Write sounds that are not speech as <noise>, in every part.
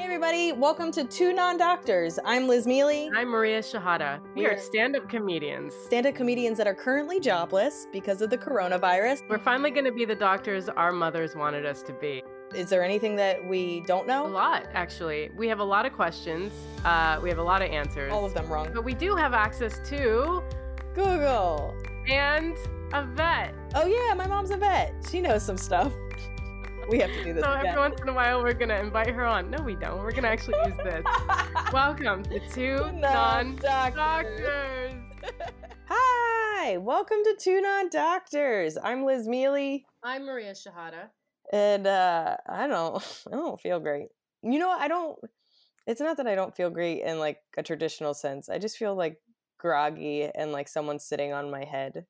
everybody. Welcome to Two Non Doctors. I'm Liz Miele. I'm Maria Shehata. We are We're- stand up comedians. Stand up comedians that are currently jobless because of the coronavirus. We're finally going to be the doctors our mothers wanted us to be. Is there anything that we don't know? A lot, actually. We have a lot of questions, uh, we have a lot of answers. All of them wrong. But we do have access to Google. and a vet. Oh, yeah, my mom's a vet. She knows some stuff. We have to do this So again. every once in a while, we're going to invite her on. No, we don't. We're going to actually use this. <laughs> Welcome to two non doctors. <laughs> Hi, welcome to Two Non Doctors. I'm Liz Miele. I'm Maria Shehata. and uh i don't i don't feel great you know i don't it's not that i don't feel great in like a traditional sense i just feel like groggy and like someone's sitting on my head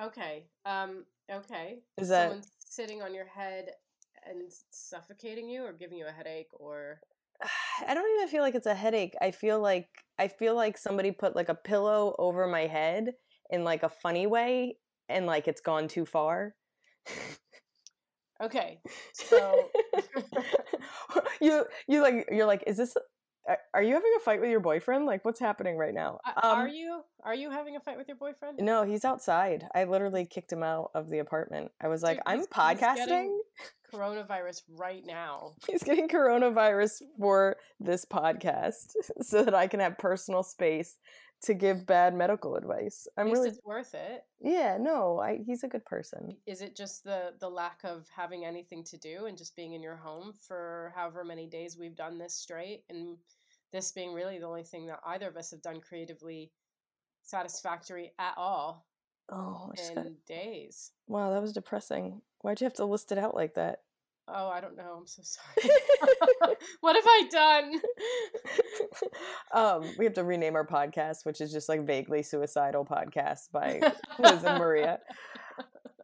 Okay. Um. Okay. Is that- someone sitting on your head and suffocating you, or giving you a headache, or <sighs> i don't even feel like it's a headache i feel like i feel like somebody put like a pillow over my head in like a funny way and like it's gone too far okay. <laughs> So <laughs> you you like you're like is this are- you having a fight with your boyfriend like what's happening right now uh, are you are you having a fight with your boyfriend? No, he's outside. I literally kicked him out of the apartment. I was like, Dude, I'm he's- he's podcasting. getting- Coronavirus right now. <laughs> He's getting coronavirus for this podcast <laughs> so that I can have personal space to give bad medical advice. I'm really it's worth it. Yeah, no, I he's a good person. Is it just the the lack of having anything to do and just being in your home for however many days we've done this straight, and this being really the only thing that either of us have done creatively satisfactory at all Oh, I just got- in days? wow, that was depressing. Why'd you have to list it out like that? Oh, I don't know. I'm so <laughs> sorry. <laughs> what have I done? <laughs> <laughs> um, we have to rename our podcast, which is just like vaguely suicidal podcast by <laughs> Liz and Maria.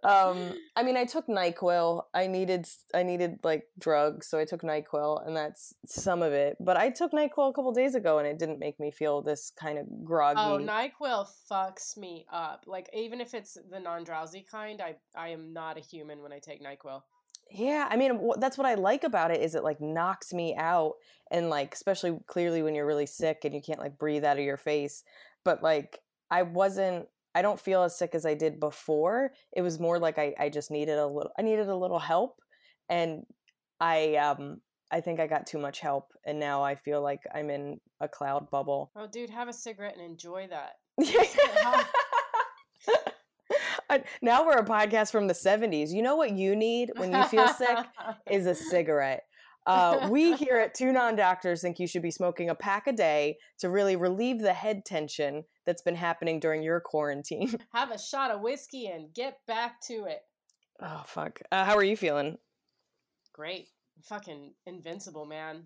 Um, I mean, I took Nyquil. I needed, I needed like drugs, so I took Nyquil, and that's some of it. But I took Nyquil a couple days ago, and it didn't make me feel this kind of groggy. Oh, Nyquil fucks me up. Like even if it's the non-drowsy kind, I I am not a human when I take Nyquil. Yeah, I mean, that's what I like about it is it like knocks me out, and like especially clearly when you're really sick and you can't like breathe out of your face. But like I wasn't, I don't feel as sick as I did before. It was more like I I just needed a little, I needed a little help, and I um I think I got too much help, and now I feel like I'm in a cloud bubble. Oh, dude, have a cigarette and enjoy that. <laughs> <laughs> I- now we're a podcast from the 70s. You know what you need when you feel sick <laughs> is a cigarette. Uh, we here at <laughs> Two Non Doctors think you should be smoking a pack a day to really relieve the head tension that's been happening during your quarantine. <laughs> have a shot of whiskey and get back to it. Oh fuck! Uh, how are you feeling? Great, fucking invincible, man.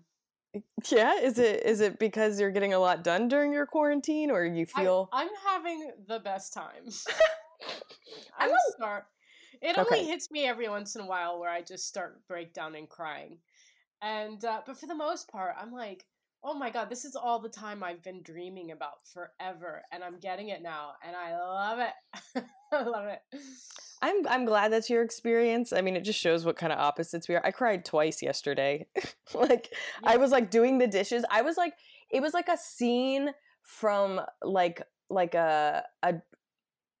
Yeah, is it is it because you're getting a lot done during your quarantine, or you I- feel? I'm having the best time. I I'm don't- start. It Okay. only hits me every once in a while where I just start breakdown and crying, and uh, but for the most part, I'm like, oh my god, this is all the time I've been dreaming about forever, and I'm getting it now, and I love it. <laughs> I love it. I'm I'm glad that's your experience. I mean, it just shows what kind of opposites we are. I cried twice yesterday. <laughs> like I was like doing the dishes. I was like it was like a scene from like like a a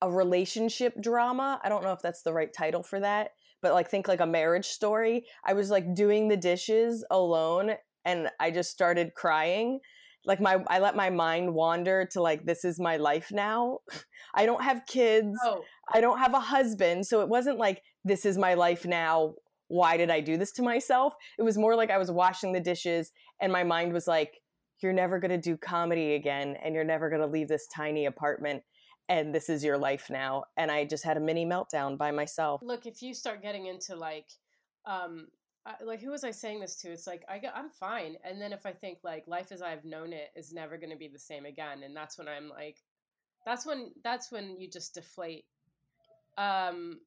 a relationship drama. I don't know if that's the right title for that, but like think like a marriage story. I was like doing the dishes alone and I just started crying. Like my I let my mind wander to like this is my life now. <laughs> I don't have kids. Oh, I don't have a husband, so it wasn't like this is my life now. Why did I do this to myself? It was more like I was washing the dishes and my mind was like you're never going to do comedy again and you're never going to leave this tiny apartment and this is your life now and I just had a mini meltdown by myself. look, if you start getting into like, um, I, like who was I saying this to? It's like I I'm fine, and then if I think like life as I've known it is never going to be the same again, and that's when I'm like, that's when that's when you just deflate. Um,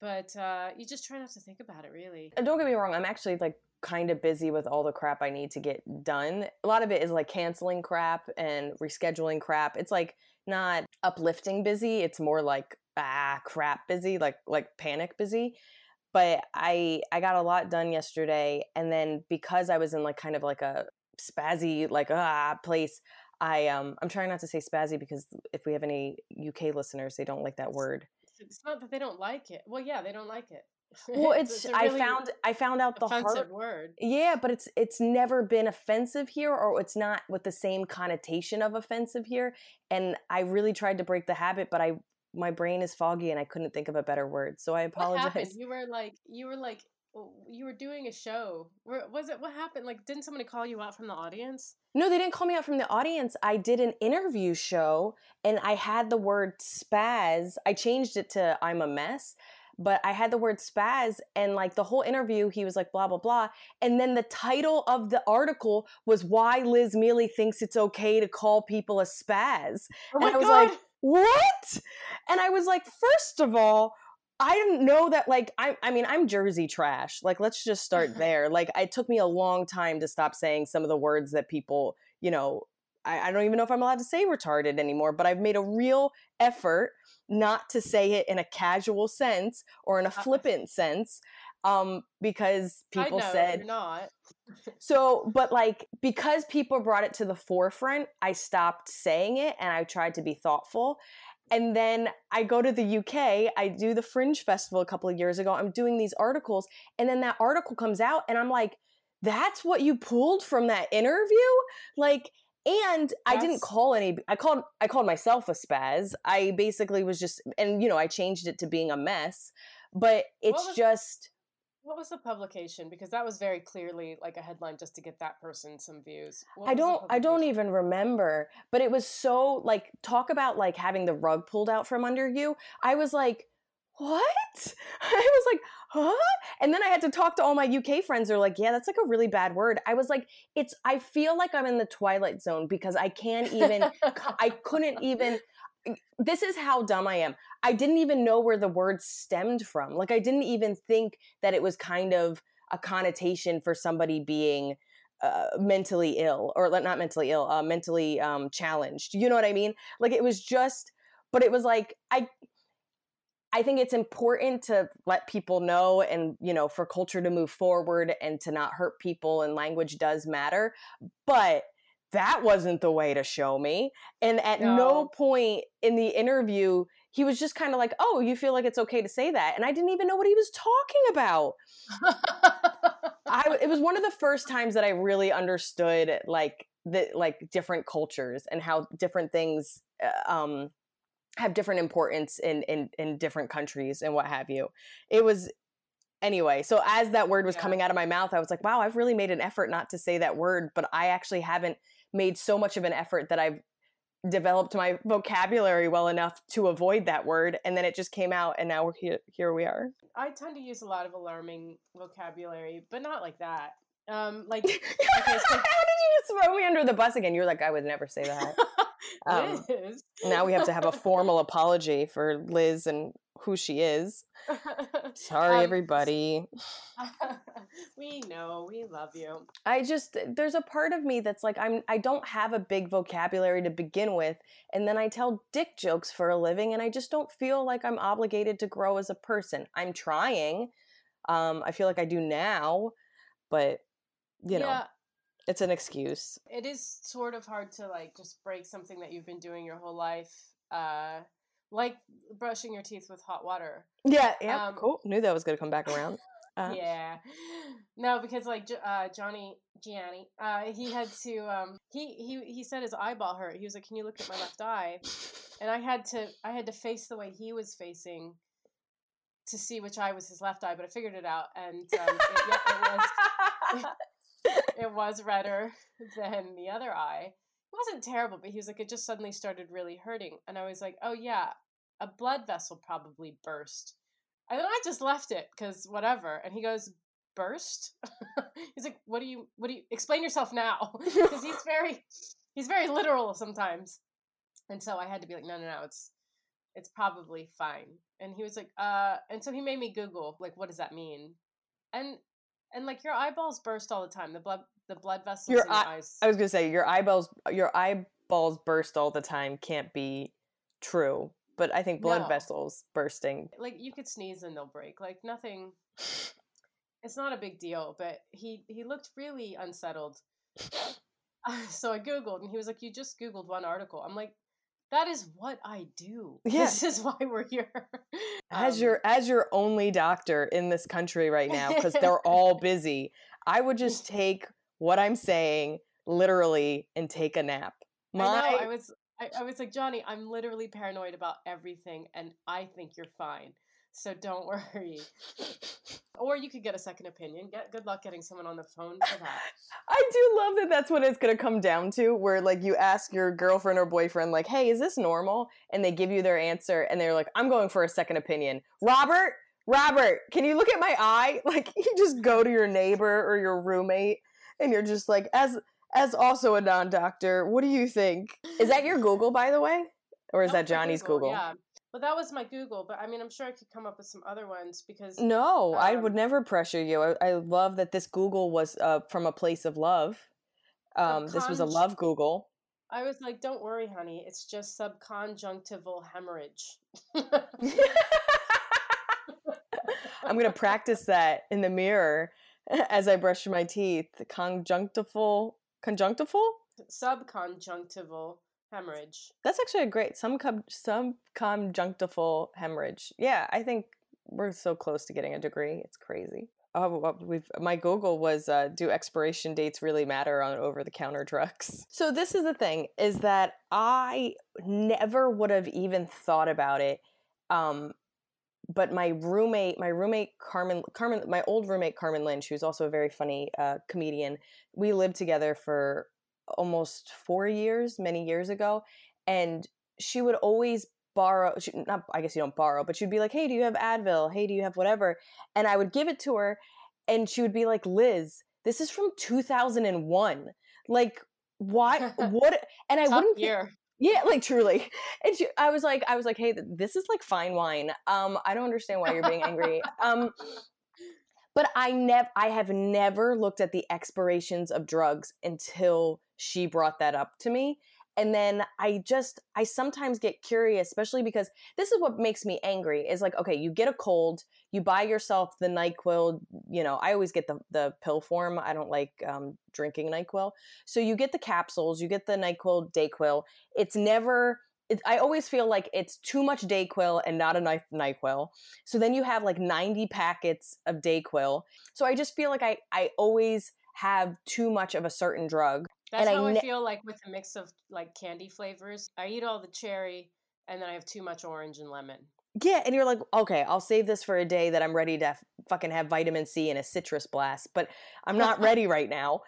but uh, you just try not to think about it, really. And don't get me wrong, I'm actually like kind of busy with all the crap I need to get done. A lot of it is like canceling crap and rescheduling crap. It's like not uplifting busy, it's more like ah crap busy, like like panic busy. but I I got a lot done yesterday, and then because I was in like kind of like a spazzy like ah place, I um I'm trying not to say spazzy because if we have any UK listeners, they don't like that word. It's not that they don't like it. Well, yeah, they don't like it. Well, <laughs> it's, it's I found I found out the hard word. yeah, but it's it's never been offensive here, or it's not with the same connotation of offensive here. And I really tried to break the habit, but I my brain is foggy and I couldn't think of a better word, so I apologize. You were like, you were like, you were doing a show. Where was it? What happened? Like, didn't somebody call you out from the audience? No, they didn't call me out from the audience. I did an interview show and I had the word spaz. I changed it to I'm a mess, but I had the word spaz and like the whole interview, he was like, blah, blah, blah. And then the title of the article was Why Liz Miele Thinks It's Okay to Call People a Spaz. Oh And I was god! like, what? And I was like, first of all, I didn't know that like I I mean I'm Jersey trash. Like let's just start <laughs> there. Like it took me a long time to stop saying some of the words that people, you know, I, I don't even know if I'm allowed to say retarded anymore, but I've made a real effort not to say it in a casual sense or in a Uh, flippant sense. Um, because I people know said not. <laughs> so, but like because people brought it to the forefront, I stopped saying it and I tried to be thoughtful. And then I go to the UK, I do the Fringe Festival a couple of years ago. I'm doing these articles, and then that article comes out, and I'm like, that's what you pulled from that interview? Like, and I didn't call any I called I called myself a spaz. I basically was just and you know, I changed it to being a mess. But it's was just what was the publication? Because that was very clearly like a headline just to get that person some views. What I don't I don't even remember, but it was so like talk about like having the rug pulled out from under you. I was like, "What?" <laughs> I was like, "Huh?" And then I had to talk to all my UK friends. They're like, "Yeah, that's like a really bad word." I was like, "It's I feel like I'm in the twilight zone because I can't even I couldn't even <laughs> this is how dumb I am. I didn't even know where the word stemmed from. Like I didn't even think that it was kind of a connotation for somebody being uh, mentally ill or not mentally ill, uh, mentally um, challenged. You know what I mean? Like it was just, but it was like I. I think it's important to let people know and, you know, for culture to move forward and to not hurt people and language does matter. But that wasn't the way to show me. And at no No. point in the interview, he was just kind of like, oh, you feel like it's okay to say that. And I didn't even know what he was talking about. I, it was one of the first times that I really understood like the like different cultures and how different things uh, um have different importance in in in different countries and what have you. It was anyway. So as that word was yeah. coming out of my mouth, I was like, wow, I've really made an effort not to say that word, but I actually haven't made so much of an effort that I've developed my vocabulary well enough to avoid that word and then it just came out and now we're here here we are. I tend to use a lot of alarming vocabulary, but not like that. Um, <laughs> like How okay, did you just throw me under the bus again? You're like, I would never say that. <laughs> Um, now we have to have a <laughs> formal apology for Liz and who she is. <laughs> Sorry, um, everybody. we know we love you. I just there's a part of me that's like I'm I don't have a big vocabulary to begin with, and then I tell dick jokes for a living, and I just don't feel like I'm obligated to grow as a person. I'm trying. Um, I feel like I do now, but you know, yeah, it's an excuse. it is sort of hard to like just break something that you've been doing your whole life. Uh, like brushing your teeth with hot water. Yeah, yeah, Um, cool. Knew that was gonna come back around. <laughs> Uh, yeah no because like uh johnny gianni uh he had to um he he he said his eyeball hurt he was like can you look at my left eye and i had to i had to face the way he was facing to see which eye was his left eye but i figured it out and um it, yeah, it was <laughs> <laughs> it was redder than the other eye it wasn't terrible but he was like it just suddenly started really hurting and i was like oh yeah a blood vessel probably burst and then I just left it because whatever. And he goes, burst? <laughs> he's like, what do you, what do you, explain yourself now. <laughs> Because he's very, he's very literal sometimes. And so I had to be like, no, no, no, it's, it's probably fine. And he was like, uh, and so he made me Google, like, what does that mean? And, and like your eyeballs burst all the time. The blood, the blood vessels Your in your eye- eyes. I was gonna say your eyeballs your eyeballs burst all the time can't be true but I think blood No. vessels bursting. Like you could sneeze and they'll break. Like nothing. It's not a big deal. But he he looked really unsettled. <laughs> so I googled, and he was like, "You just googled one article." I'm like, "That is what I do. <laughs> Yeah. This is why we're here." <laughs> As Um, your as your only doctor in this country right now, because they're <laughs> all busy, I would just take what I'm saying literally and take a nap. I know. I was I, I was like, Johnny, I'm literally paranoid about everything, and I think you're fine. So don't worry. Or you could get a second opinion. Get good luck getting someone on the phone for that. <laughs> I do love that that's what it's going to come down to where like you ask your girlfriend or boyfriend like, "Hey, is this normal?" and they give you their answer and they're like, "I'm going for a second opinion." Robert, Robert, can you look at my eye? <laughs> Like you just go to your neighbor or your roommate and you're just like, "As as also a non-doctor, what do you think?" Is that your Google by the way? Or is that my Johnny's Google? Yeah. But that was my Google. But I mean, I'm sure I could come up with some other ones because No, I would Um, never pressure you. I, I love that this Google was uh, from a place of love. Um, this was a love Google. I was like, don't worry, honey. It's just subconjunctival hemorrhage. <laughs> I'm gonna practice that in the mirror <laughs> as I brush my teeth. Conjunctival, conjunctival. Subconjunctival hemorrhage. That's actually a great some some conjunctival hemorrhage. Yeah, I think we're so close to getting a degree. It's crazy. Oh, well, we've my Google was uh, do expiration dates really matter on over the counter <laughs> drugs? So this is the thing is that I never would have even thought about it. Um, but my roommate, my roommate Carmen, Carmen, my old roommate Carmen Lynch, who's also a very funny uh, comedian, we lived together for almost four years, many years ago, and she would always borrow. She, not, I guess you don't borrow, but she'd be like, "Hey, do you have Advil? Hey, do you have whatever?" And I would give it to her, and she would be like, "Liz, this is from 2001. Like, what? <laughs> what?" And I wouldn't. year. yeah, like truly. <laughs> And she, I was like, I was like, hey, this is like fine wine. Um, I don't understand why you're being angry. Um, but I never, I have never looked at the expirations of drugs until she brought that up to me. And then I just, I sometimes get curious, especially because this is what makes me angry. Is like, okay, you get a cold, you buy yourself the Nyquil. You know, I always get the the pill form. I don't like um, drinking Nyquil, so you get the capsules, you get the Nyquil, Dayquil. It's never. It, I always feel like it's too much Dayquil and not enough Nyquil. So then you have like 90 packets of Dayquil. So I just feel like I I always have too much of a certain drug. That's And how I, ne- feel like with a mix of like candy flavors. I eat all the cherry, and then I have too much orange and lemon. Yeah, and you're like, okay, I'll save this for a day that I'm ready to f- fucking have vitamin C and a citrus blast, but I'm not <laughs> ready right now.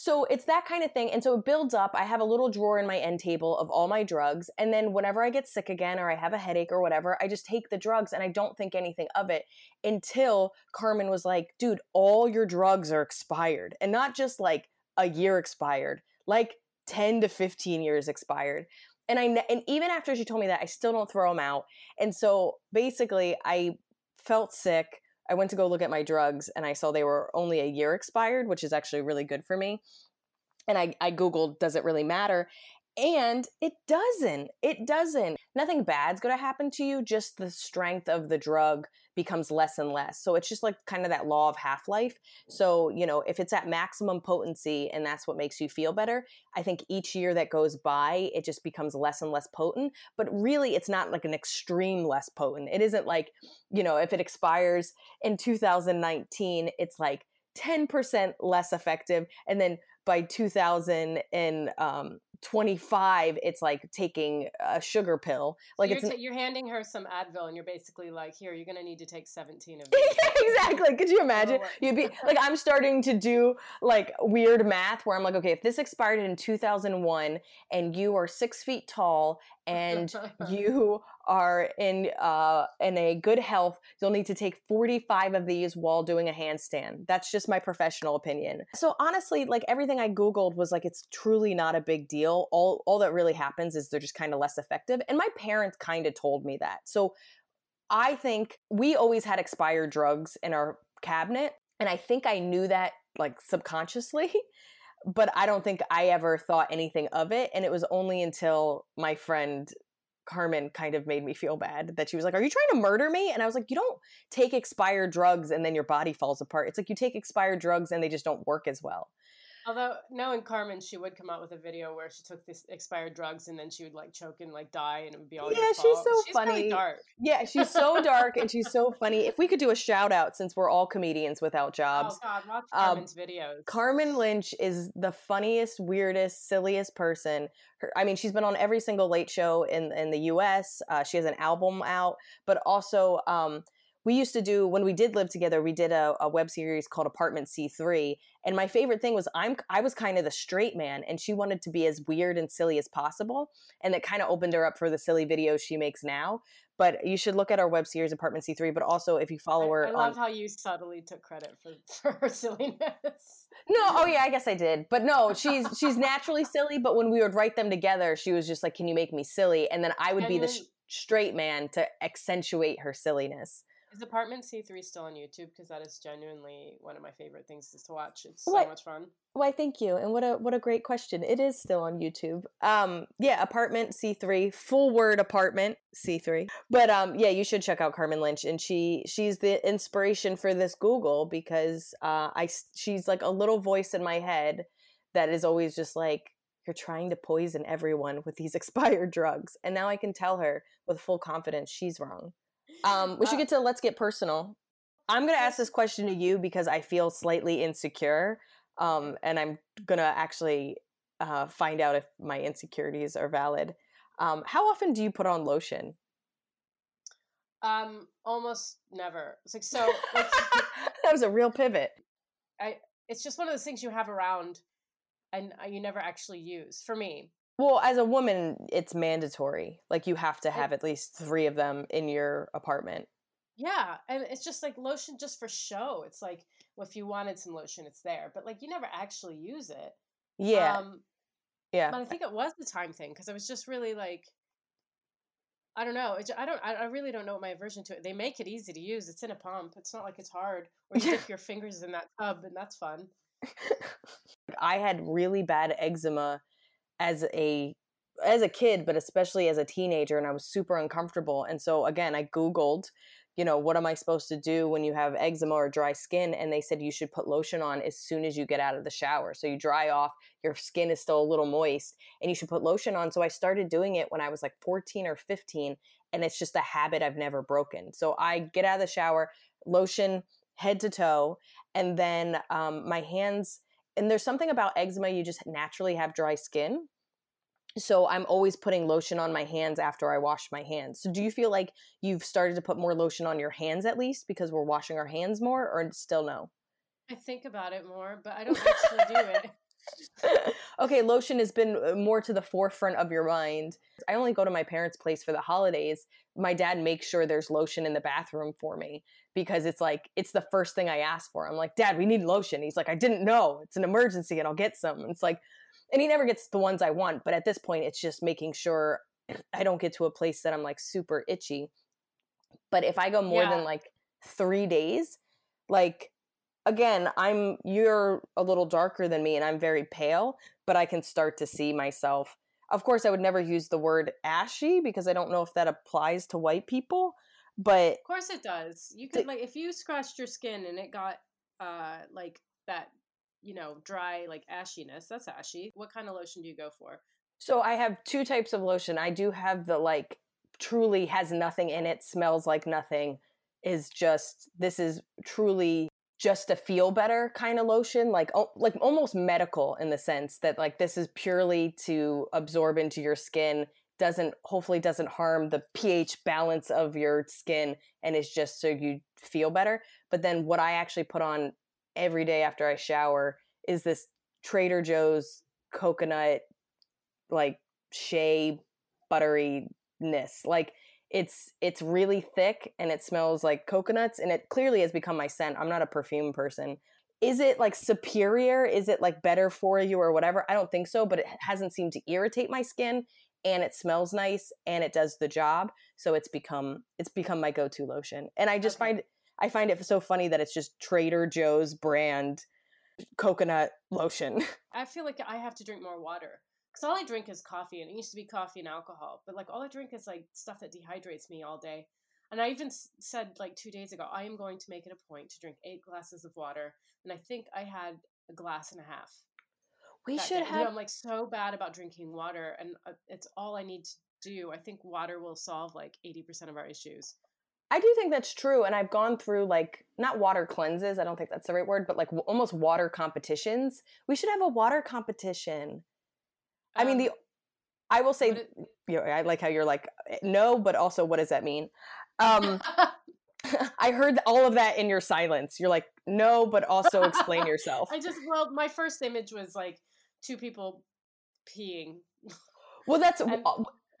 So it's that kind of thing. And so it builds up. I have a little drawer in my end table of all my drugs. And then whenever I get sick again or I have a headache or whatever, I just take the drugs and I don't think anything of it until Carmen was like, dude, all your drugs are expired. And not just like a year expired, like 10 to 15 years expired. And I and even after she told me that, I still don't throw them out. And so basically, I felt sick. I went to go look at my drugs and I saw they were only a year expired, which is actually really good for me. And I, I Googled, does it really matter? And it doesn't. It doesn't. Nothing bad's going to happen to you. Just the strength of the drug becomes less and less. So it's just like kind of that law of half life. So, you know, if it's at maximum potency and that's what makes you feel better, I think each year that goes by, it just becomes less and less potent. But really, it's not like an extreme less potent. It isn't like, you know, if it expires in 2019, it's like 10% less effective. And then by 2025, it's like taking a sugar pill. Like you're, it's. ta- you're handing her some Advil, and you're basically like, "Here, you're gonna need to take 17 of <laughs> these." exactly. Could you imagine? what? You'd be <laughs> like, I'm starting to do like weird math where I'm like, okay, if this expired in 2001 and you are six feet tall and <laughs> you are in uh in a good health, you'll need to take 45 of these while doing a handstand. That's just my professional opinion. So honestly, like everything I googled was like it's truly not a big deal. All all that really happens is they're just kind of less effective. And my parents kind of told me that. So I think we always had expired drugs in our cabinet. And I think I knew that like subconsciously, <laughs> but I don't think I ever thought anything of it. And it was only until my friend Carmen kind of made me feel bad that she was like, Are you trying to murder me? And I was like, You don't take expired drugs and then your body falls apart. It's like you take expired drugs and they just don't work as well. Although knowing Carmen, she would come out with a video where she took this expired drugs and then she would like choke and like die, and it would be all yeah, she's fault. so she's funny. Really dark. Yeah, she's so dark and she's so funny. If we could do a shout out, since we're all comedians without jobs, Oh God, watch Um, Carmen's videos. Carmen Lynch is the funniest, weirdest, silliest person. Her, I mean, she's been on every single late show in in the U.S. Uh, she has an album out, but also um, we used to do when we did live together. We did a, a web series called Apartment C three, and my favorite thing was I'm I was kind of the straight man, and she wanted to be as weird and silly as possible, and that kind of opened her up for the silly videos she makes now. But you should look at our web series Apartment C three. But also, if you follow I, her, I on, love how you subtly took credit for, <laughs> for her silliness. No, oh yeah, I guess I did. But no, she's <laughs> she's naturally silly, but when we would write them together, she was just like, "Can you make me silly?" And then I would be the sh- straight man to accentuate her silliness. Is Apartment C3 still on YouTube? Because that is genuinely one of my favorite things to watch. It's so What? much fun. Why, thank you. And what a what a great question. It is still on YouTube. Um yeah, apartment C3, full word apartment C3. But um yeah, you should check out Carmen Lynch and she she's the inspiration for this Google because uh I she's like a little voice in my head that is always just like you're trying to poison everyone with these <laughs> expired drugs. And now I can tell her with full confidence she's wrong. Um we should Uh, get to let's get personal. I'm going to ask this question to you because I feel slightly insecure um, and I'm gonna actually uh, find out if my insecurities are valid. Um, how often do you put on lotion? Um, almost never. It's like so. <laughs> That was a real pivot. I. it's just one of those things you have around, and uh, you never actually use. For me, Well, as a woman, it's mandatory. Like you have to have at least three of them in your apartment. yeah, and it's just like lotion just for show. It's like well, if you wanted some lotion, it's there, but like you never actually use it. Yeah, Um, yeah. but I think it was the time thing because I was just really like. I don't know. I don't. I really don't know what my aversion to it. They make it easy to use. It's in a pump. It's not like it's hard. Or you dip <laughs> your fingers in that tub, and that's fun. <laughs> I had really bad eczema as a as a kid, but especially as a teenager, and I was super uncomfortable. And so again, I Googled, you know, what am I supposed to do when you have eczema or dry skin? And they said you should put lotion on as soon as you get out of the shower. So you dry off, your skin is still a little moist, and you should put lotion on. So I started doing it when I was like 14 or 15, and it's just a habit I've never broken. So I get out of the shower, lotion head to toe, and then um, my hands and there's something about eczema you just naturally have dry skin. So i'm always putting lotion on my hands after i wash my hands. So do you feel like you've started to put more lotion on your hands at least because we're washing our hands more or still no? I think about it more, but I don't actually do it. <laughs> okay lotion has been uh, more to the forefront of your mind. I only go to my parents place for the holidays. My dad makes sure there's lotion in the bathroom for me because it's like it's the first thing i ask for. I'm like dad we need lotion. He's like i didn't know. It's an emergency and i'll get some. And it's like and he never gets the ones i want but at this point it's just making sure <clears throat> i don't get to a place that i'm like super itchy. But if i go more Yeah. than like three days like again i'm you're a little darker than me and i'm very pale but i can start to see myself. Of course i would never use the word ashy because i don't know if that applies to white people but Of course it does. You could like if you scratched your skin and it got uh like that, you know, dry like ashiness. That's ashy. What kind of lotion do you go for? so i have two types of lotion i do have the like truly has nothing in it smells like nothing is just this is truly just to feel better kind of lotion like al- like almost medical in the sense that like this is purely to absorb into your skin doesn't hopefully doesn't harm the pH balance of your skin and is just so you feel better. But then what I actually put on every day after I shower is this Trader Joe's coconut like shea butteriness. Like it's it's really thick and it smells like coconuts and it clearly has become my scent. I'm not a perfume person. Is it like superior? Is it like better for you or whatever? I don't think so but it hasn't seemed to irritate my skin and it smells nice and it does the job so it's become it's become my go-to lotion and i just Okay. find i find it so funny that it's just trader joe's brand coconut lotion <laughs> I feel like I have to drink more water. because all I drink is coffee, and it used to be coffee and alcohol, but like all I drink is like stuff that dehydrates me all day. And I even s- said like two days ago, I am going to make it a point to drink eight glasses of water, and I think I had a glass and a half. We should day. You know, have I'm like so bad about drinking water, and uh, it's all I need to do. I think water will solve like eighty percent of our issues. I do think that's true, and I've gone through like not water cleanses. I don't think that's the right word, but like w- almost water competitions. We should have a water competition. I mean, Um, the I will say, it- you know, I like how you're like "Eh, no, but also what does that mean? Um, <laughs> <laughs> I heard all of that in your silence. You're like no, but also explain <laughs> yourself. I just well, my first image was like two people peeing. Well, that's <laughs> And-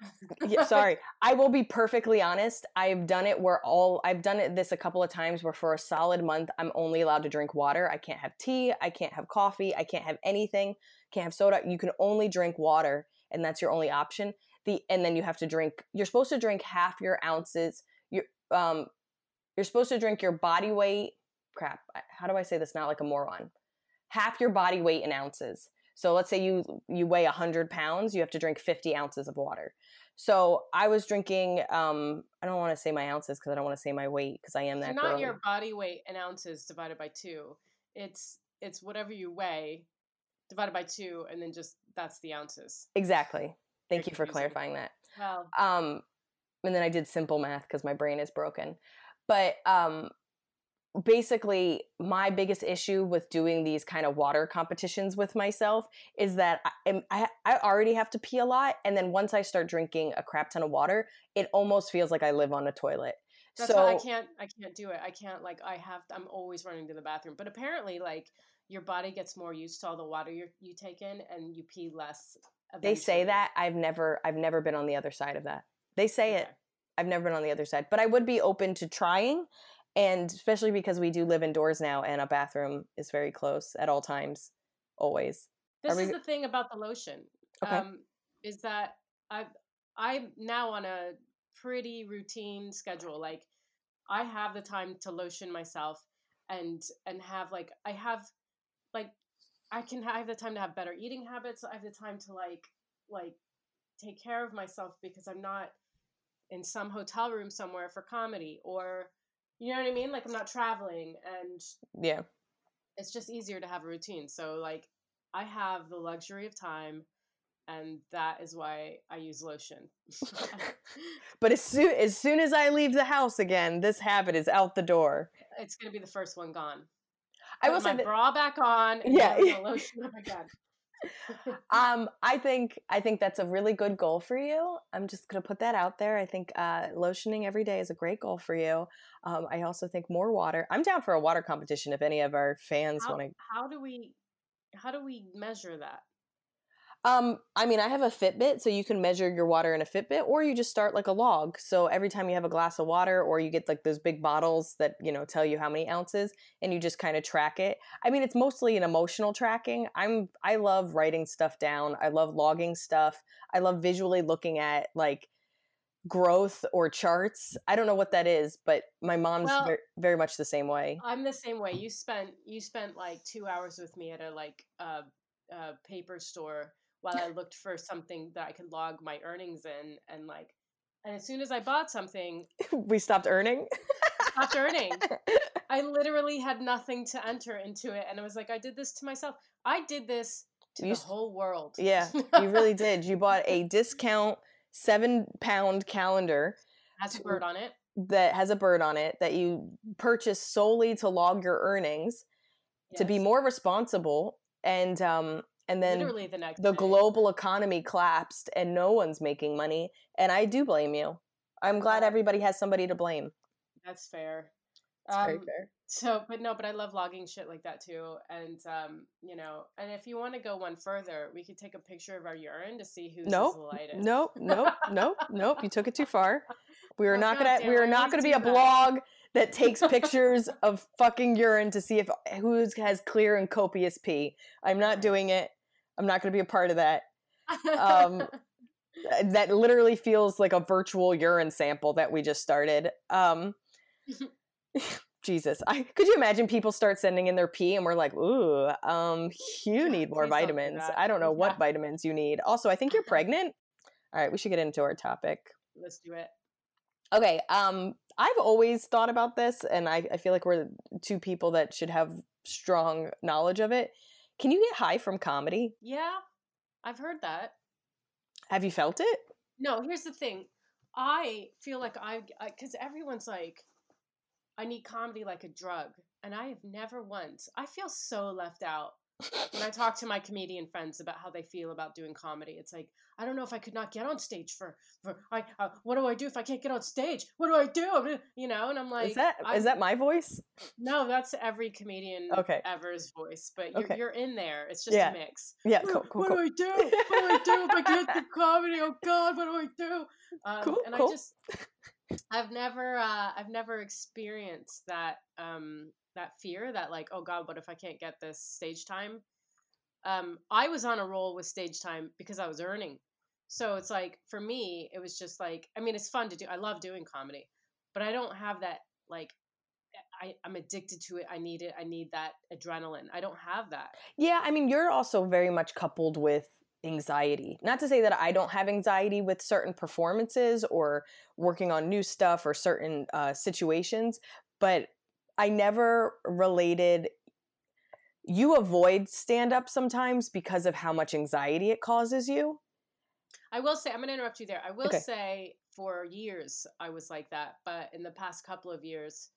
<laughs> yeah, sorry. I will be perfectly honest. I've done it where all I've done it this a couple of times where for a solid month I'm only allowed to drink water. I can't have tea, I can't have coffee, I can't have anything, can't have soda. You can only drink water and that's your only option. The and then you have to drink you're supposed to drink half your ounces. You um you're supposed to drink your body weight. Crap. How do I say this not like a moron? Half your body weight in ounces. So let's say you you weigh 100 pounds, you have to drink 50 ounces of water. So I was drinking. Um, I don't want to say my ounces because I don't want to say my weight because I am that not girl. your body weight in ounces divided by two. It's it's whatever you weigh divided by two, and then just that's the ounces. Exactly. Thank Very you for clarifying that. Well, Um, and then I did simple math because my brain is broken. But um, basically, my biggest issue with doing these kind of water competitions with myself is that I, I I already have to pee a lot, and then once I start drinking a crap ton of water, it almost feels like I live on a toilet. that's so why I can't I can't do it. I can't like I have I'm always running to the bathroom. But apparently, like your body gets more used to all the water you you take in, and you pee less. they say that I've never I've never been on the other side of that. They say it. I've never been on the other side, but I would be open to trying, and especially because we do live indoors now, and a bathroom is very close at all times, always. This we is the thing about the lotion. Okay. Um, is that I I'm now on a pretty routine schedule. Like I have the time to lotion myself and and have like I have like I can have the time to have better eating habits. I have the time to like like take care of myself because I'm not in some hotel room somewhere for comedy or you know what I mean? Like I'm not traveling and Yeah, it's just easier to have a routine. So like I have the luxury of time and that is why I use lotion. <laughs> but as soon as soon as I leave the house again, this habit is out the door. it's gonna be the first one gone. I Put will say my that. bra back on and Yeah. yeah, <laughs> lotion up again. <laughs> Um, I think I think that's a really good goal for you. I'm just gonna put that out there. I think uh, lotioning every day is a great goal for you. Um, I also think more water. I'm down for a water competition if any of our fans want to how do we how do we measure that? Um, I mean, I have a Fitbit, so you can measure your water in a Fitbit, or you just start like a log. So every time you have a glass of water, or you get like those big bottles that you know tell you how many ounces, and you just kind of track it. I mean, it's mostly an emotional tracking. I'm I love writing stuff down. I love logging stuff. I love visually looking at like growth or charts. I don't know what that is, but my mom's Well- very, very much the same way. I'm the same way. You spent you spent like two hours with me at a like uh, uh, paper store while I looked for something that I could log my earnings in, and like, and as soon as I bought something, <laughs> we stopped earning. stopped earning. <laughs> I literally had nothing to enter into it, and I was like, I did this to myself. I did this to You the whole world. Yeah, you really did. You bought a discount seven pound calendar has a bird on it. that has a bird on it that you purchased solely to log your earnings to be more responsible and um and then literally the next the day. global economy collapsed and no one's making money and i do blame you. I'm glad everybody has somebody to blame. That's fair. very Um, fair. So, but no, but I love logging shit like that too. And um, you know, and if you want to go one further, we could take a picture of our urine to see who's Nope. the lightest. nope. Nope. Nope. Nope. You took it too far. We are Oh, not gonna we are not gonna be a blog that takes pictures of fucking urine to see if who has clear and copious pee. I'm not doing it i'm not gonna be a part of that um, <laughs> Uh, that literally feels like a virtual urine sample that we just started um <laughs> <laughs> Jesus, I could you imagine people start sending in their pee and we're like, ooh, um, you need more Please don't do vitamins. I don't know what vitamins you need. Also, I think you're pregnant. All right, we should get into our topic. Let's do it. Okay, um, I've always thought about this, and I, I feel like we're two people that should have strong knowledge of it. Can you get high from comedy? Yeah, I've heard that. Have you felt it? No, here's the thing. I feel like I, because everyone's like, I need comedy like a drug. And I have never once, I feel so left out when I talk to my comedian friends about how they feel about doing comedy. It's like, I don't know if I could not get on stage for, for I, uh, what do I do if I can't get on stage? What do I do? You know, and I'm like, is that is that my voice? no, that's every comedian Okay. ever's voice, but you're, Okay. you're in there. It's just Yeah. a mix. Yeah, "Oh, cool, cool, what cool. do I do? <laughs> What do I do if I can't do comedy? Oh God, what do I do? Um, Cool, and cool. I just, I've never, uh, I've never experienced that, um, that fear that like, oh God, what if I can't get this stage time? Um, I was on a roll with stage time because I was earning. So it's like for me, it was just like, I mean, it's fun to do. I love doing comedy, but I don't have that like. I, I'm addicted to it. I need it. I need that adrenaline. I don't have that. Yeah, I mean, you're also very much coupled with anxiety. Not to say that I don't have anxiety with certain performances or working on new stuff or certain uh, situations, but I never related. You avoid stand up sometimes because of how much anxiety it causes you. I will say, I'm going to interrupt you there. I will Okay. say, for years, I was like that. But in the past couple of years,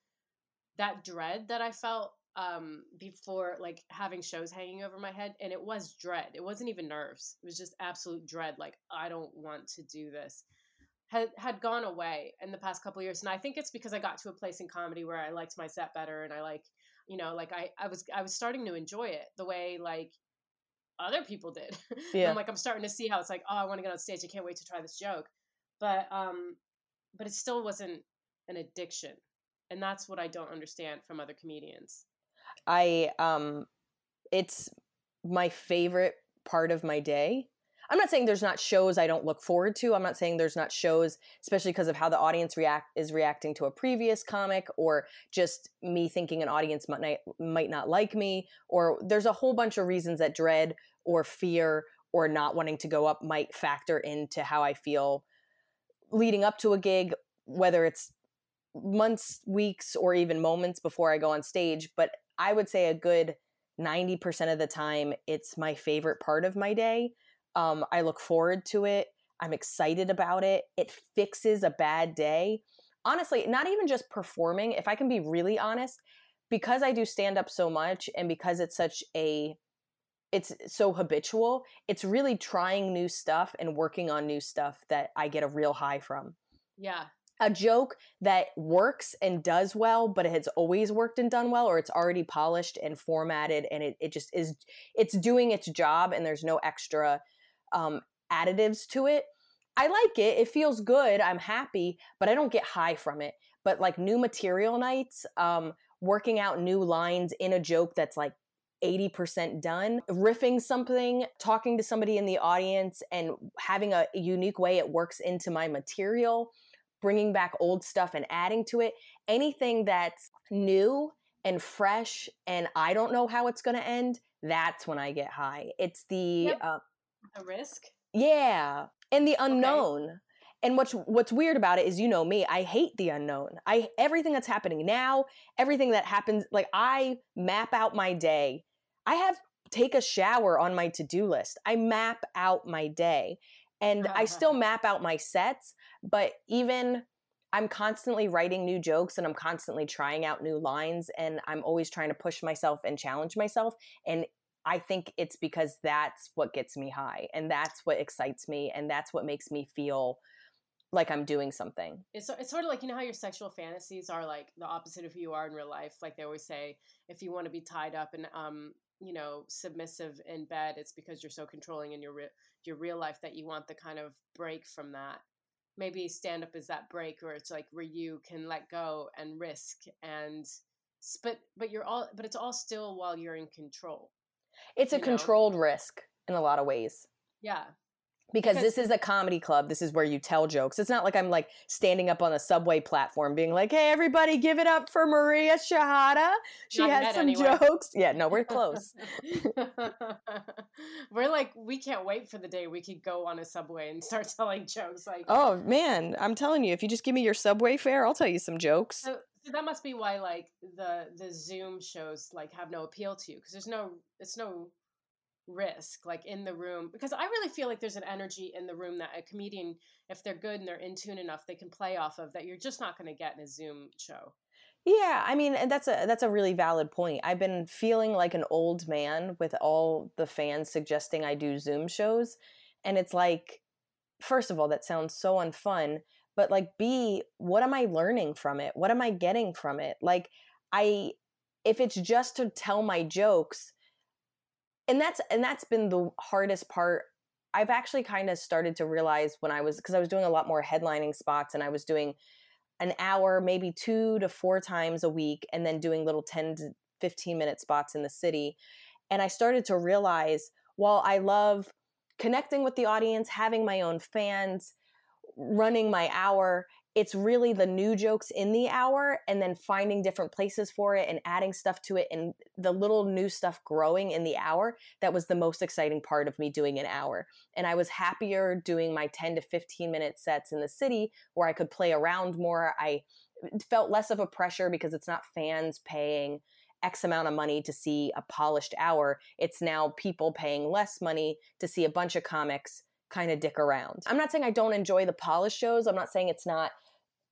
that dread that I felt um, before, like having shows hanging over my head, and it was dread. It wasn't even nerves. It was just absolute dread. Like, I don't want to do this. Had, had gone away in the past couple of years. And I think it's because I got to a place in comedy where I liked my set better and I like, you know, like I, I was I was starting to enjoy it the way like other people did. <laughs> And Yeah. I'm like, I'm starting to see how it's like, oh, I want to get on stage. I can't wait to try this joke. But um, but it still wasn't an addiction. And that's what I don't understand from other comedians. I um it's my favorite part of my day. I'm not saying there's not shows I don't look forward to. I'm not saying there's not shows especially because of how the audience react is reacting to a previous comic or just me thinking an audience might might not like me or there's a whole bunch of reasons that dread or fear or not wanting to go up might factor into how I feel leading up to a gig whether it's months, weeks or even moments before I go on stage, but I would say a good 90% of the time, it's my favorite part of my day. Um, I look forward to it. I'm excited about it. It fixes a bad day. Honestly, not even just performing, if I can be really honest, because I do stand up so much and because it's such a it's so habitual, it's really trying new stuff and working on new stuff that I get a real high from Yeah. a joke that works and does well, but it has always worked and done well, or it's already polished and formatted and it, it just is it's doing its job and there's no extra um, additives to it. I like it. It feels good. I'm happy, but I don't get high from it. But like new material nights, um, working out new lines in a joke that's like 80% done, riffing something, talking to somebody in the audience, and having a unique way it works into my material bringing back old stuff and adding to it. Anything that's new and fresh and I don't know how it's going to end, that's when I get high. It's the Yep. uh, A risk. yeah, and the unknown. And what's what's weird about it is you know me, I hate the unknown. I everything that's happening now, everything that happens like I map out my day. I have take a shower on my to-do list. I map out my day. And I still <laughs> map out my sets, but even I'm constantly writing new jokes and I'm constantly trying out new lines and I'm always trying to push myself and challenge myself and I think it's because that's what gets me high and that's what excites me and that's what makes me feel like I'm doing something. It's, it's sort of like you know how your sexual fantasies are like the opposite of who you are in real life. Like they always say, if you want to be tied up and um you know submissive in bed, it's because you're so controlling in your re- your real life that you want the kind of break from that. Maybe stand up is that break where it's like where you can let go and risk and but but you're all but it's all still while you're in control. It's a know? controlled risk in a lot of ways. Yeah. because, Because- this is a comedy club. This is where you tell jokes. It's not like I'm like standing up on a subway platform being like, "Hey, everybody, give it up for Maria Shehata. She has some anyway. jokes." Yeah, no, we're close. <laughs> We're like, we can't wait for the day we could go on a subway and start <laughs> telling jokes. Like, oh man, I'm telling you, if you just give me your subway fare, I'll tell you some jokes. so, so that must be why like the the Zoom shows like have no appeal to you because there's no it's no risk like in the room because I really feel like there's an energy in the room that a comedian if they're good and they're in tune enough they can play off of that you're just not going to get in a Zoom show. Yeah, I mean, and that's a that's a really valid point. I've been feeling like an old man with all the fans suggesting I do Zoom shows, and it's like, first of all, that sounds so unfun. But like, B, what am I learning from it? What am I getting from it? Like, I, if it's just to tell my jokes, and that's and that's been the hardest part. I've actually kind of started to realize when I was because I was doing a lot more headlining spots, and I was doing an hour, maybe two to four times a week, and then doing little 10 to 15 minute spots in the city. And I started to realize while I love connecting with the audience, having my own fans, running my hour, it's really the new jokes in the hour and then finding different places for it and adding stuff to it and the little new stuff growing in the hour that was the most exciting part of me doing an hour. And i was happier doing my 10 to 15 minute sets in the city where i could play around more. I felt less of a pressure because it's not fans paying x amount of money to see a polished hour. It's now people paying less money to see a bunch of comics kind of dick around i'm not saying i don't enjoy the polished shows i'm not saying it's not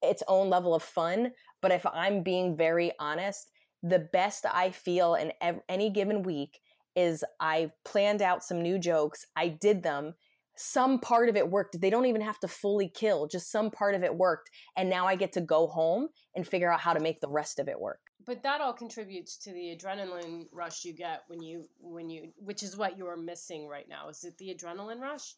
its own level of fun but if i'm being very honest the best i feel in ev- any given week is i planned out some new jokes i did them some part of it worked they don't even have to fully kill just some part of it worked and now i get to go home and figure out how to make the rest of it work But that all contributes to the adrenaline rush you get when you when you which is what you're missing right now. Is it the adrenaline rush?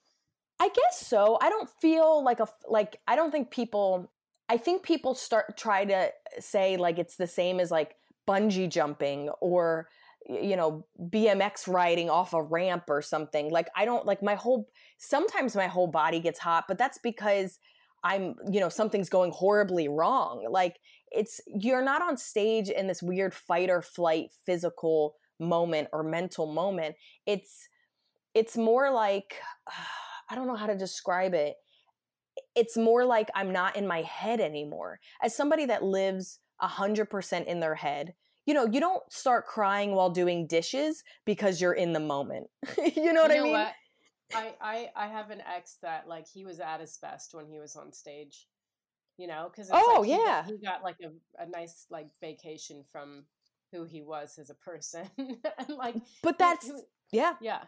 I guess so. I don't feel like a like I don't think people I think people start try to say like it's the same as like bungee jumping or you know BMX riding off a ramp or something. Like I don't like my whole sometimes my whole body gets hot, but that's because I'm you know something's going horribly wrong. Like it's you're not on stage in this weird fight or flight physical moment or mental moment. It's it's more like <sighs> I don't know how to describe it. It's more like I'm not in my head anymore. As somebody that lives 100% in their head, you know, you don't start crying while doing dishes because you're in the moment. <laughs> you know what you I know mean? what? I, I I have an ex that like he was at his best when he was on stage. You know, because Oh, like he yeah. he got like a, a nice like vacation from who he was as a person, <laughs> and like But he- that's he- yeah. yeah.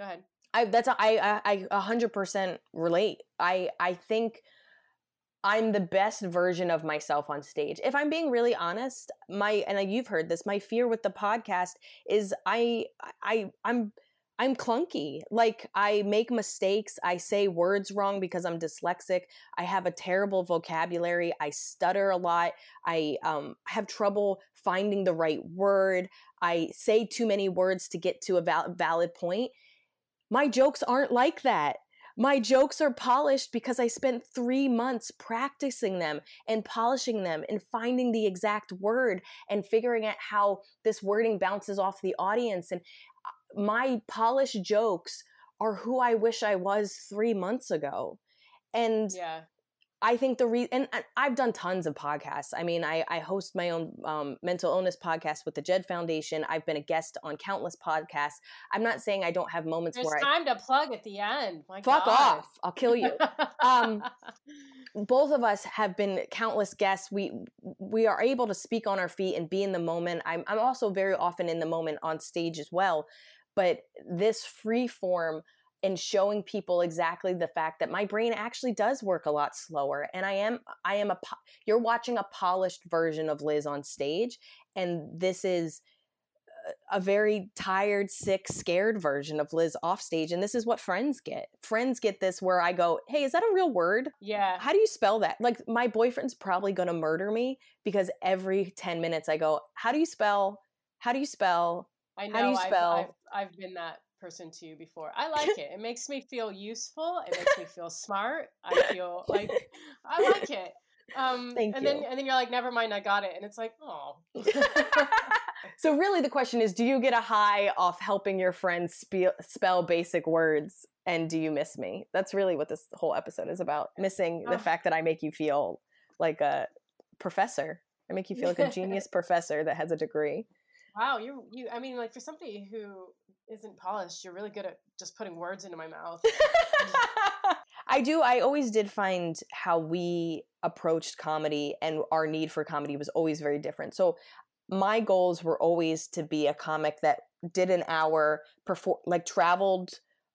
Go ahead. I that's a, I I a hundred percent relate. I I think I'm the best version of myself on stage. If I'm being really honest, my and you've heard this, my fear with the podcast is I I I'm I'm clunky. Like I make mistakes. I say words wrong because I'm dyslexic. I have a terrible vocabulary. I stutter a lot. I um, have trouble finding the right word. I say too many words to get to a val- valid point. My jokes aren't like that. My jokes are polished because I spent three months practicing them and polishing them and finding the exact word and figuring out how this wording bounces off the audience. And uh, my polished jokes are who I wish I was three months ago. And Yeah. I think the reason, and I- I've done tons of podcasts. I mean, I, I host my own um, mental illness podcast with the Jed Foundation. I've been a guest on countless podcasts. I'm not saying I don't have moments There's where I time to plug at the end. My fuck God. off. I'll kill you. Um, both of us have been countless guests. We we are able to speak on our feet and be in the moment. I'm I'm also very often in the moment on stage as well. But this free form and showing people exactly the fact that my brain actually does work a lot slower and I am I am a you're watching a polished version of Liz on stage and this is a very tired, sick, scared version of Liz off stage. And this is what friends get. Friends get this where I go, Hey, is that a real word? yeah. How do you spell that? Like, my boyfriend's probably going to murder me because every 10 minutes I go, How do you spell? How do you spell? I know. How do you I've- spell? I've, I've, been that person to you before. I like <laughs> it. It makes me feel useful. It makes me feel smart. I feel like I like <laughs> it. Um, Thank and you. then and then you're like, never mind, I got it, and it's like, oh, <laughs> so really the question is do you get a high off helping your friends spe- spell basic words and do you miss me that's really what this whole episode is about missing the Oh. fact that i make you feel like a professor i make you feel like a genius professor that has a degree wow, you you. I mean, like for somebody who isn't polished, you're really good at just putting words into my mouth. <laughs> I do. I always did find how we approached comedy and our need for comedy was always very different. So my goals were always to be a comic that did an hour, perform like traveled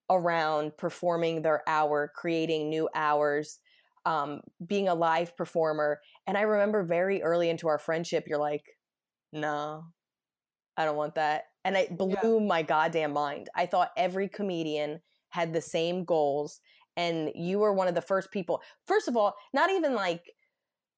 around performing their hour, creating new hours, um, being a live performer. And I remember very early into our friendship, you're like, no, I don't want that. And it blew my goddamn mind. I thought every comedian had the same goals and you were one of the first people first of all not even like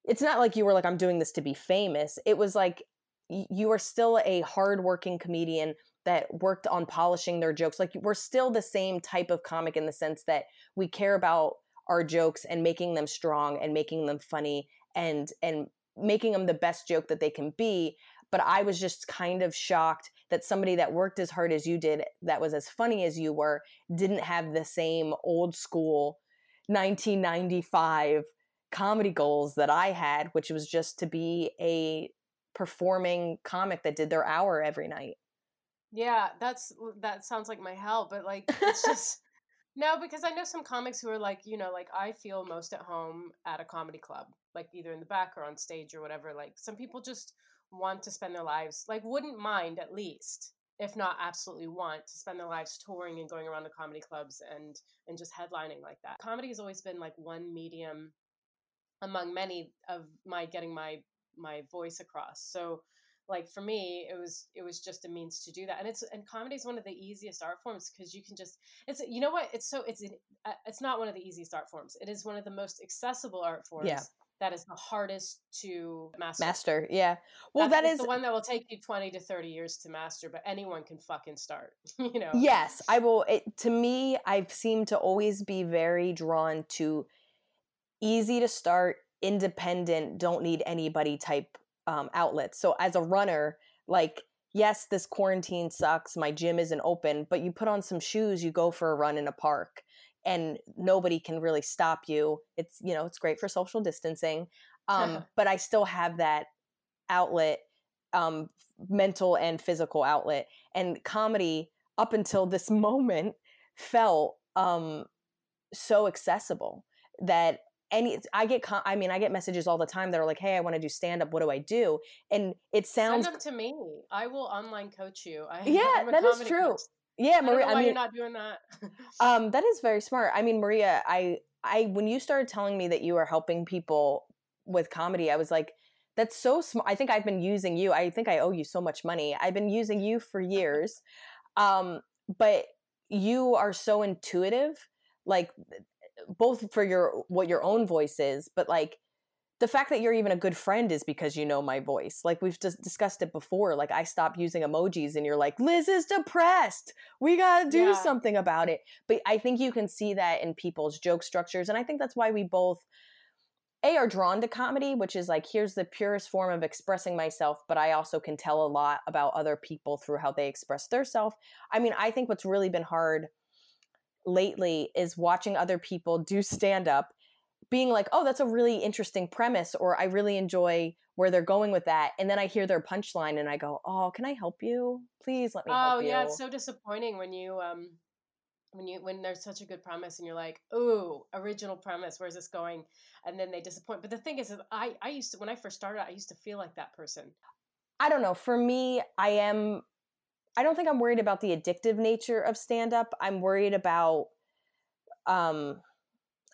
it's not like you were like i'm doing this to be famous it was like you are still a hardworking comedian that worked on polishing their jokes like we're still the same type of comic in the sense that we care about our jokes and making them strong and making them funny and and making them the best joke that they can be but i was just kind of shocked that somebody that worked as hard as you did that was as funny as you were didn't have the same old school 1995 comedy goals that I had, which was just to be a performing comic that did their hour every night. Yeah, that's that sounds like my hell, but like it's <laughs> just no, because I know some comics who are like, you know, like I feel most at home at a comedy club, like either in the back or on stage or whatever. Like some people just want to spend their lives, like wouldn't mind at least, if not absolutely want to spend their lives touring and going around to comedy clubs and and just headlining like that. Comedy has always been like one medium among many of my getting my my voice across. So like for me it was it was just a means to do that and it's and comedy is one of the easiest art forms because you can just it's you know what it's so it's uh, it's not one of the easiest art forms it is one of the most accessible art forms Yeah. That is the hardest to master Master, yeah. Well, That's- that is the one that will take you 20 to 30 years to master but anyone can fucking start <laughs> you know Yes, I will. It, to me, I've seemed to always be very drawn to easy to start, independent, don't need anybody type um, outlets. So as a runner, like, yes, this quarantine sucks. My gym isn't open, but you put on some shoes, you go for a run in a park, and nobody can really stop you. It's you know, it's great for social distancing, um, <laughs> but I still have that outlet, um, mental and physical outlet, and comedy up until this <laughs> moment felt um so accessible that any i get com- i mean i get messages all the time that are like hey i want to do stand up what do i do and it send sounds them to me i will online coach you I, Yeah, <laughs> that is true. Yeah I don't know maria why i mean you're not doing that. <laughs> Um that is very smart. I mean maria i i when you started telling me that you are helping people with comedy i was like that's so smart i think i've been using you i think i owe you so much money. I've been using you for years. <laughs> Um but you are so intuitive like both for your what your own voice is but like the fact that you're even a good friend is because you know my voice. Like we've just discussed it before. Like i stopped using emojis and you're like liz is depressed. We gotta do Yeah. something about it. But i think you can see that in people's joke structures and i think that's why we both a are drawn to comedy which is like here's the purest form of expressing myself but i also can tell a lot about other people through how they express their self. I mean i think what's really been hard lately is watching other people do stand up being like oh that's a really interesting premise or i really enjoy where they're going with that and then i hear their punchline and i go oh can i help you please let me oh yeah you it's so disappointing when you um when you when there's such a good premise and you're like ooh original premise where's this going and then they disappoint but the thing is, is i i used to when i first started i used to feel like that person I don't know. For me, I am I don't think I'm worried about the addictive nature of stand up. I'm worried about um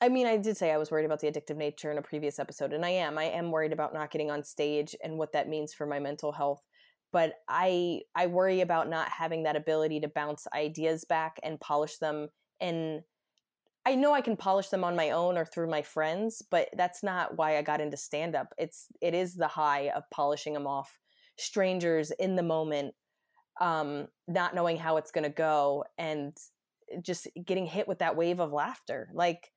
I mean, I did say I was worried about the addictive nature in a previous episode and I am. I am worried about not getting on stage and what that means for my mental health. But I I worry about not having that ability to bounce ideas back and polish them and I know I can polish them on my own or through my friends, but that's not why I got into stand up. It's it is the high of polishing them off strangers in the moment um, not knowing how it's going to go and just getting hit with that wave of laughter. Like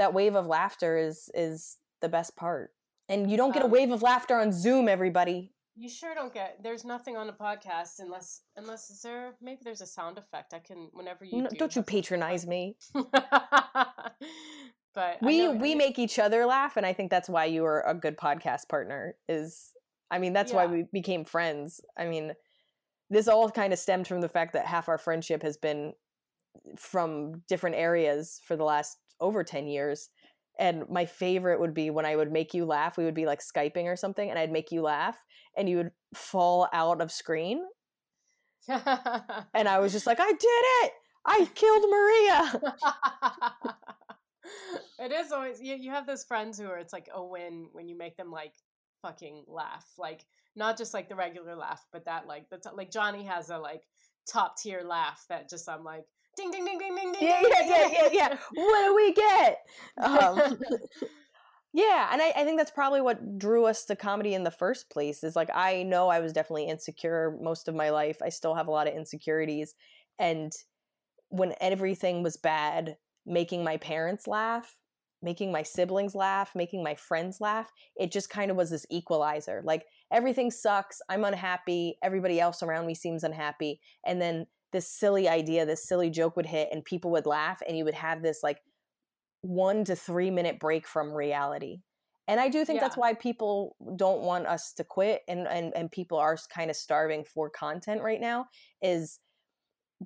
that wave of laughter is is the best part. And you don't get a Um, wave of laughter on Zoom, everybody. You sure don't get. There's nothing on a podcast unless unless is there maybe there's a sound effect I can whenever you No, do. don't you patronize me. <laughs> but We we make each other laugh, and I think that's why you are a good podcast partner. Is I mean that's why we became friends. I mean, this all kind of stemmed from the fact that half our friendship has been from different areas for the last over 10 years. And my favorite would be when I would make you laugh. We would be like Skyping or something, and I'd make you laugh, and you would fall out of screen. <laughs> And I was just like, I did it! I killed Maria! <laughs> it is always you, you have those friends who are it's like a win when you make them like fucking laugh like not just like the regular laugh but that like that's like johnny has a like top tier laugh that just i'm like ding ding ding ding ding ding Yeah, yeah, yeah, yeah, yeah. What do we get? <laughs> Um, <laughs> yeah, and I, I think that's probably what drew us to comedy in the first place. Is like I know I was definitely insecure most of my life. I still have a lot of insecurities, and when everything was bad, making my parents laugh, making my siblings laugh, making my friends laugh, it just kind of was this equalizer. Like everything sucks, I'm unhappy, everybody else around me seems unhappy, and then this silly idea, this silly joke would hit, and people would laugh, and you would have this like one to three minute break from reality. And I do think that's why people don't want us to quit, and and and people are kind of starving for content right now. Is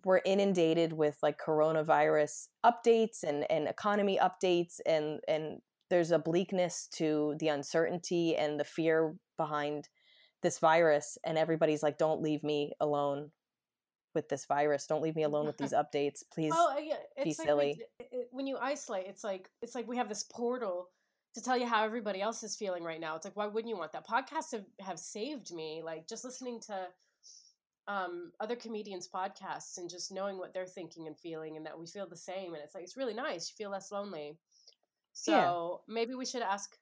we're inundated with like coronavirus updates and and economy updates, and and there's a bleakness to the uncertainty and the fear behind this virus, and everybody's like, "Don't leave me alone with this virus. Don't leave me alone with these <laughs> updates, please." well yeah, be like silly. we, it- it- when you isolate it's like it's like we have this portal to tell you how everybody else is feeling right now it's like why wouldn't you want that podcasts have, have saved me like just listening to um, other comedians podcasts and just knowing what they're thinking and feeling and that we feel the same and it's like it's really nice you feel less lonely Yeah. so maybe we should ask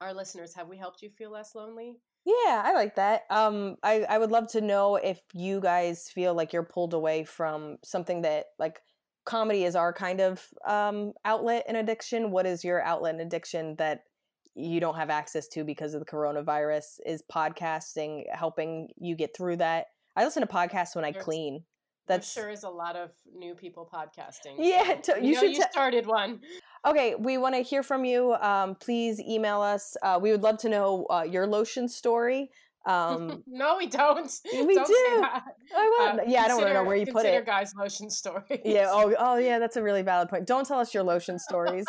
our listeners have we helped you feel less lonely Yeah, I like that. Um, I, I would love to know if you guys feel like you're pulled away from something that like comedy is our kind of um, outlet in addiction. What is your outlet in addiction that you don't have access to because of the coronavirus? Is podcasting helping you get through that? I listen to podcasts when I There's- clean. there sure is a lot of new people podcasting Yeah, so we you know should you te- started one Okay, we want to hear from you. Um, please email us. Uh, we would love to know uh, your lotion story. Um, <laughs> no we don't <laughs> we don't do. I want, Uh, yeah, I don't want to know where you put it. guys' lotion <laughs> stories. Yeah. Oh, oh, yeah. That's a really valid point. Don't tell us your lotion stories.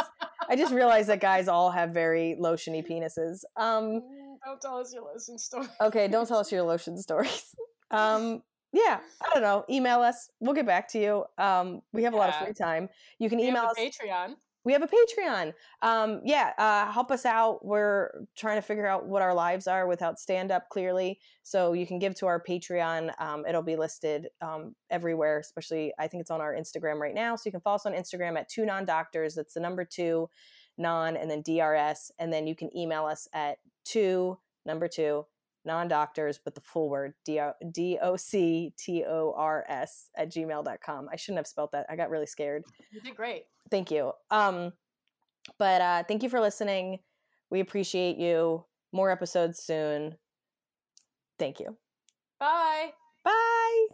I just realized that guys all have very lotiony penises. Um. Mm, Don't tell us your lotion story. Okay. Don't tell us your lotion stories. Um. Yeah. I don't know. Email us. We'll get back to you. Um. We have a lot of free time. You can We email have us. Patreon. we have a patreon um yeah uh help us out we're trying to figure out what our lives are without stand up clearly so you can give to our patreon um it'll be listed um everywhere especially i think it's on our instagram right now so you can follow us on instagram at two non doctors that's the number two non and then drs and then you can email us at two number two non doctors but the full word d-o-c-t-o-r-s at gmail.com i shouldn't have spelt that. I got really scared. You did great. thank you. Um but uh thank you for listening. We appreciate you. More episodes soon. Thank you. Bye. bye